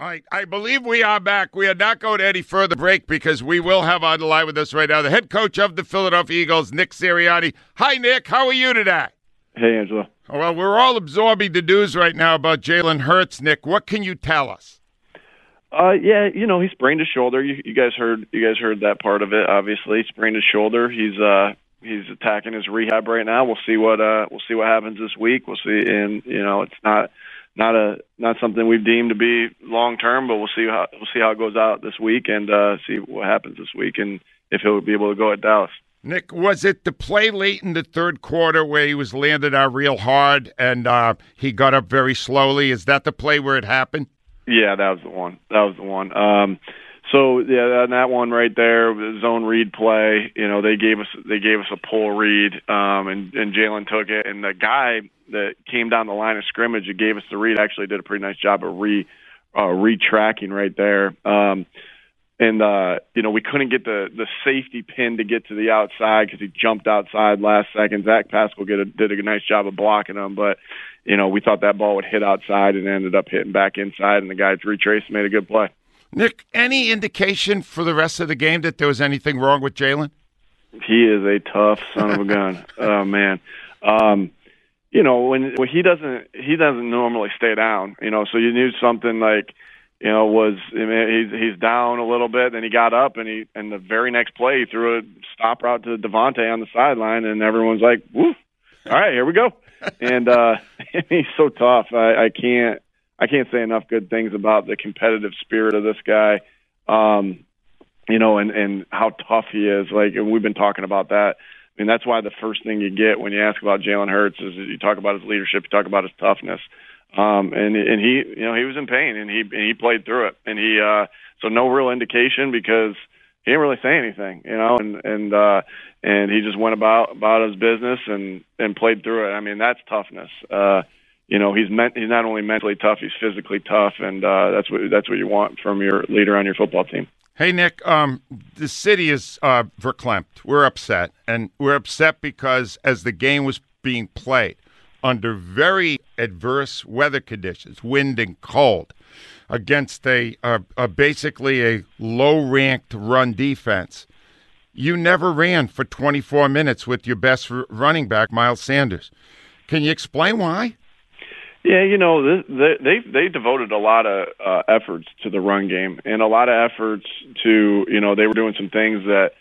All right, I believe we are back. We are not going to any further break because we will have on the line with us right now the head coach of the Philadelphia Eagles, Nick Sirianni. Hi, Nick. How are you today? Hey, Angela. Well, we're all absorbing the news right now about Jalen Hurts. Nick, what can you tell us? Uh, yeah, you know he sprained his shoulder. You, you guys heard you guys heard that part of it. Obviously, he sprained his shoulder. He's uh he's attacking his rehab right now. We'll see what uh we'll see what happens this week. We'll see, and you know it's not not a not something we've deemed to be long term, but we'll see how we'll see how it goes out this week and uh, see what happens this week and if he'll be able to go at Dallas. Nick, was it the play late in the third quarter where he was landed out real hard and uh, he got up very slowly? Is that the play where it happened? Yeah, that was the one. That was the one. Um, so yeah, and that one right there, the zone read play. You know, they gave us they gave us a pull read, um, and and Jalen took it, and the guy that came down the line of scrimmage and gave us the read actually did a pretty nice job of re uh, retracking right there. Um, and uh, you know we couldn't get the the safety pin to get to the outside because he jumped outside last second. Zach Pascal a, did a nice job of blocking him, but you know we thought that ball would hit outside and ended up hitting back inside, and the guys retraced and made a good play. Nick, any indication for the rest of the game that there was anything wrong with Jalen? He is a tough son of a gun. oh man. Um, you know when when he doesn't he doesn't normally stay down. You know, so you knew something like you know was I mean, he's he's down a little bit, then he got up and he and the very next play he threw a stop route to DeVonta on the sideline, and everyone's like, "Woo! All right, here we go." and uh he's so tough. I, I can't I can't say enough good things about the competitive spirit of this guy. Um, you know, and and how tough he is. Like, and we've been talking about that. I mean, that's why the first thing you get when you ask about Jalen Hurts is you talk about his leadership, you talk about his toughness. Um, and and he, you know, he was in pain and he and he played through it. And he, uh, so no real indication because he didn't really say anything, you know, and and uh, and he just went about about his business and and played through it. I mean, that's toughness. Uh, you know, he's meant he's not only mentally tough, he's physically tough, and uh, that's what that's what you want from your leader on your football team. Hey Nick, um, the city is uh, verklempt. We're upset, and we're upset because as the game was being played under very adverse weather conditions, wind and cold, against a, a, a basically a low-ranked run defense, you never ran for 24 minutes with your best running back, Miles Sanders. Can you explain why? Yeah, you know, they they they devoted a lot of uh, efforts to the run game and a lot of efforts to you know they were doing some things that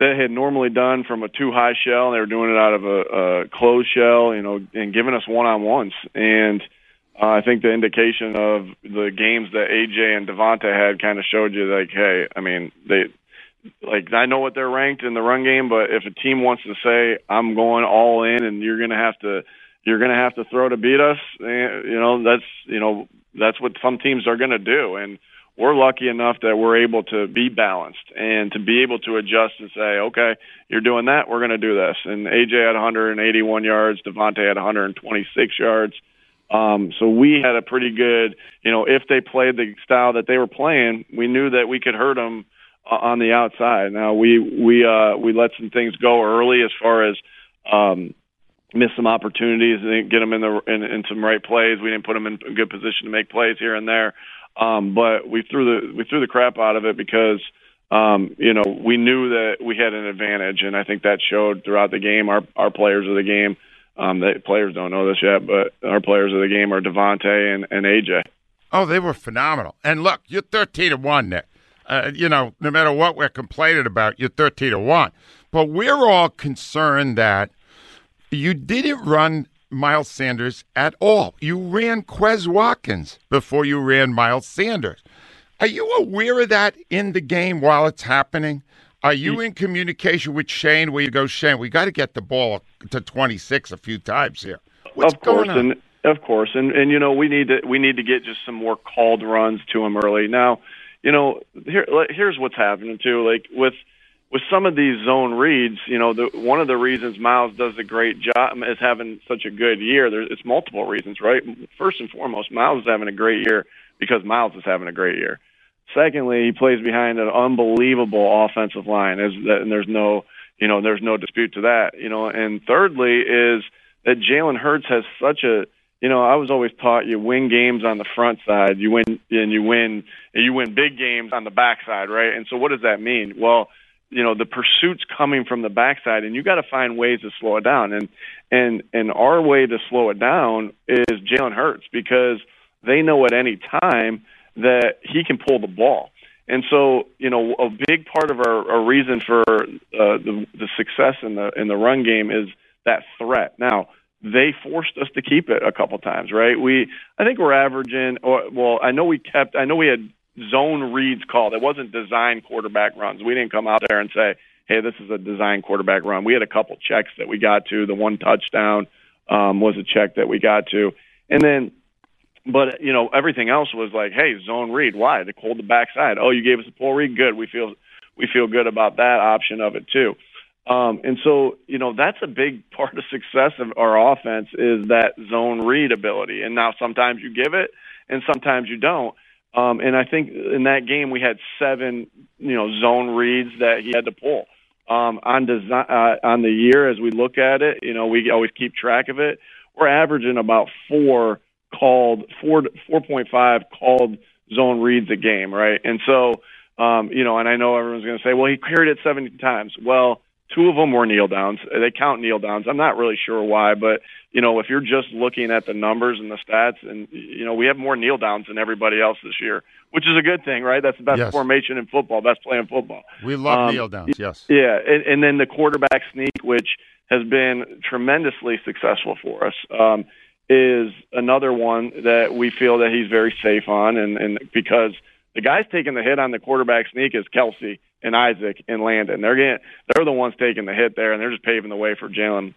they had normally done from a two high shell. They were doing it out of a, a closed shell, you know, and giving us one on ones. And uh, I think the indication of the games that AJ and DeVonta had kind of showed you like, hey, I mean, they like I know what they're ranked in the run game, but if a team wants to say I'm going all in and you're going to have to you're going to have to throw to beat us. And, you know, that's you know that's what some teams are going to do, and we're lucky enough that we're able to be balanced and to be able to adjust and say, okay, you're doing that, we're going to do this. And AJ had 181 yards, DeVonta had 126 yards. Um, so we had a pretty good, you know, if they played the style that they were playing, we knew that we could hurt them uh, on the outside. Now we we uh, we let some things go early as far as um, miss some opportunities and get them in the in, in some right plays. We didn't put them in a good position to make plays here and there. Um, but we threw the we threw the crap out of it because um, you know we knew that we had an advantage, and I think that showed throughout the game. Our our players of the game, um, the players don't know this yet, but our players of the game are DeVonta and, and AJ. Oh, they were phenomenal. And look, you're thirteen to one, Nick. Uh, you know, no matter what we're complaining about, you're thirteen to one. But we're all concerned that you didn't run Miles Sanders at all. You ran Quez Watkins before you ran Miles Sanders. Are you aware of that in the game while it's happening? Are you mm. in communication with Shane where you go, Shane, we got to get the ball to 26 a few times here? What's of course, going on? and of course, and and you know we need to we need to get just some more called runs to him early. Now, you know, here here's what's happening too. Like with with some of these zone reads, you know, the, one of the reasons Miles does a great job um, is having such a good year. There, it's multiple reasons, right? First and foremost, Miles is having a great year because Miles is having a great year. Secondly, he plays behind an unbelievable offensive line, and there's no, you know, there's no dispute to that, you know. And thirdly is that Jalen Hurts has such a you know, I was always taught you win games on the front side, you win and you win and you win big games on the back side, right? And so what does that mean? Well, you know the pursuit's coming from the backside and you got to find ways to slow it down. And and and our way to slow it down is Jalen Hurts because they know at any time that he can pull the ball. And so you know a big part of our, our reason for uh, the the success in the in the run game is that threat. Now they forced us to keep it a couple times right? We I think we're averaging or well I know we kept I know we had zone reads called. It wasn't design quarterback runs. We didn't come out there and say, "Hey, this is a design quarterback run." We had a couple checks that we got to. The one touchdown um, was a check that we got to, and then, but you know, everything else was like, "Hey, zone read. Why? To hold the backside. Oh, you gave us a pull read. Good. We feel we feel good about that option of it too." Um, and so, you know, that's a big part of success of our offense is that zone read ability. And now sometimes you give it and sometimes you don't. Um, and I think in that game we had seven, you know, zone reads that he had to pull. Um, on design uh, on the year, as we look at it, you know, we always keep track of it. We're averaging about four called four four point five called zone reads a game, right? And so, um, you know, and I know everyone's going to say, well, he carried it 70 times. Well, Two of them were kneel downs. They count kneel downs. I'm not really sure why, but you know, if you're just looking at the numbers and the stats, and you know, we have more kneel downs than everybody else this year, which is a good thing, right? That's the best Yes. formation in football, best play in football. We love Um, kneel downs, yes. Yeah, and, and then the quarterback sneak, which has been tremendously successful for us, um, is another one that we feel that he's very safe on, and, and because the guys taking the hit on the quarterback sneak is Kelce and Isaac and Landon. They're getting, they're the ones taking the hit there, and they're just paving the way for Jalen.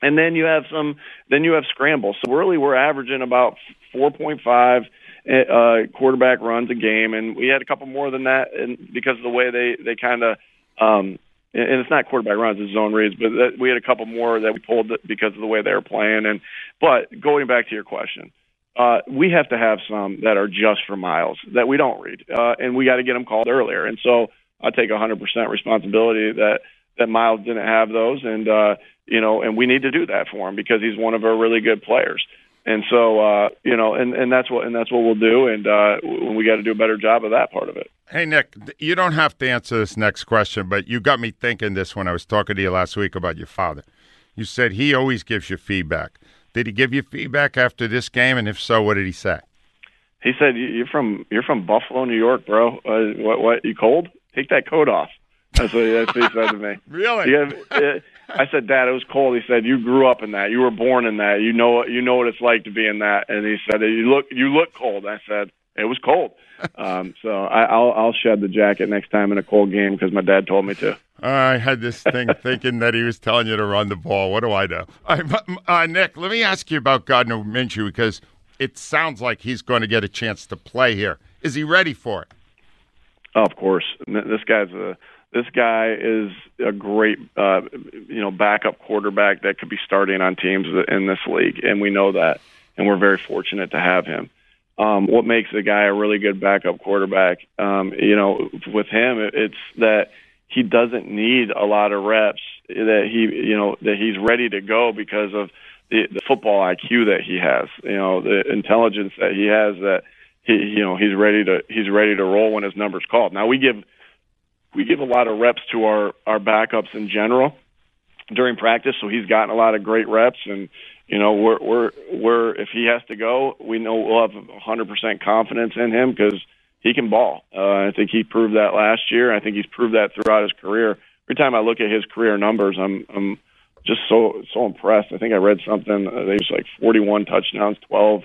And then you have some, then you have scrambles. So really, we're averaging about 4.5 uh, quarterback runs a game, and we had a couple more than that, and because of the way they they kind of, um, and it's not quarterback runs, it's zone reads, but that, we had a couple more that we pulled because of the way they were playing. And but going back to your question, uh, we have to have some that are just for Miles that we don't read, uh, and we got to get them called earlier. And so I take 100% responsibility that that Miles didn't have those, and uh, you know, and we need to do that for him because he's one of our really good players. And so, uh, you know, and, and that's what and that's what we'll do, and uh, we got to do a better job of that part of it. Hey, Nick, you don't have to answer this next question, but you got me thinking this when I was talking to you last week about your father. You said he always gives you feedback. Did he give you feedback after this game? And if so, what did he say? He said, "You- "You're from you're from Buffalo, New York, bro. Uh, what what? You cold? Take that coat off." That's what, that's what he said to me. Really? Have, uh, I said, Dad, it was cold. He said, You grew up in that. You were born in that. You know you know what it's like to be in that. And he said, You look you look cold. I said, It was cold. Um, so I, I'll I'll shed the jacket next time in a cold game because my dad told me to. I had this thing thinking that he was telling you to run the ball. What do I know? uh, Nick, let me ask you about Gardner Minshew because it sounds like he's going to get a chance to play here. Is he ready for it? Oh, of course. This guy's a this guy is a great uh, you know backup quarterback that could be starting on teams in this league, and we know that, and we're very fortunate to have him. Um, what makes a guy a really good backup quarterback? Um, you know, with him, it's that he doesn't need a lot of reps. That he, you know, that he's ready to go because of the, the football IQ that he has. You know, the intelligence that he has. That he, you know, he's ready to he's ready to roll when his number's called. Now we give we give a lot of reps to our our backups in general during practice, so he's gotten a lot of great reps and you know, we're we're we're if he has to go, we know we'll have 100% confidence in him because he can ball. Uh, I think he proved that last year. I think he's proved that throughout his career. Every time I look at his career numbers, I'm I'm just so so impressed. I think I read something. Uh, they like 41 touchdowns, 12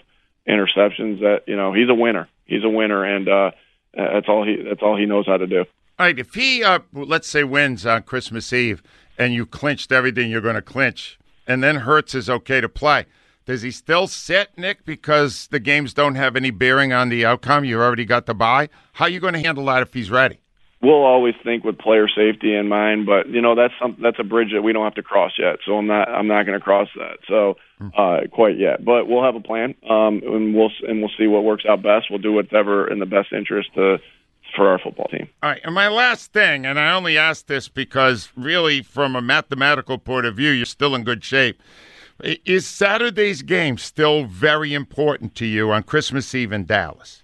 interceptions. That you know, he's a winner. He's a winner, and uh, that's all he that's all he knows how to do. All right, if he uh, let's say wins on Christmas Eve, and you clinched everything you're going to clinch and then Hurts is okay to play. Does he still sit, Nick, because the games don't have any bearing on the outcome? You already got the bye. How are you going to handle that if he's ready? We'll always think with player safety in mind, but you know that's some, that's a bridge that we don't have to cross yet. So I'm not I'm not going to cross that. So hmm. uh, quite yet, but we'll have a plan, um, and we'll and we'll see what works out best. We'll do whatever in the best interest to for our football team. All right, and my last thing, and I only ask this because really, from a mathematical point of view, you're still in good shape. Is Saturday's game still very important to you on Christmas Eve in Dallas?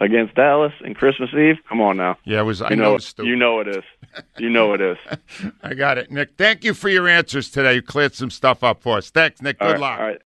Against Dallas and Christmas Eve? Come on now. Yeah, it was. I you know, know you know it is. You know it is. I got it, Nick. Thank you for your answers today. You cleared some stuff up for us. Thanks, Nick. Good luck. All right.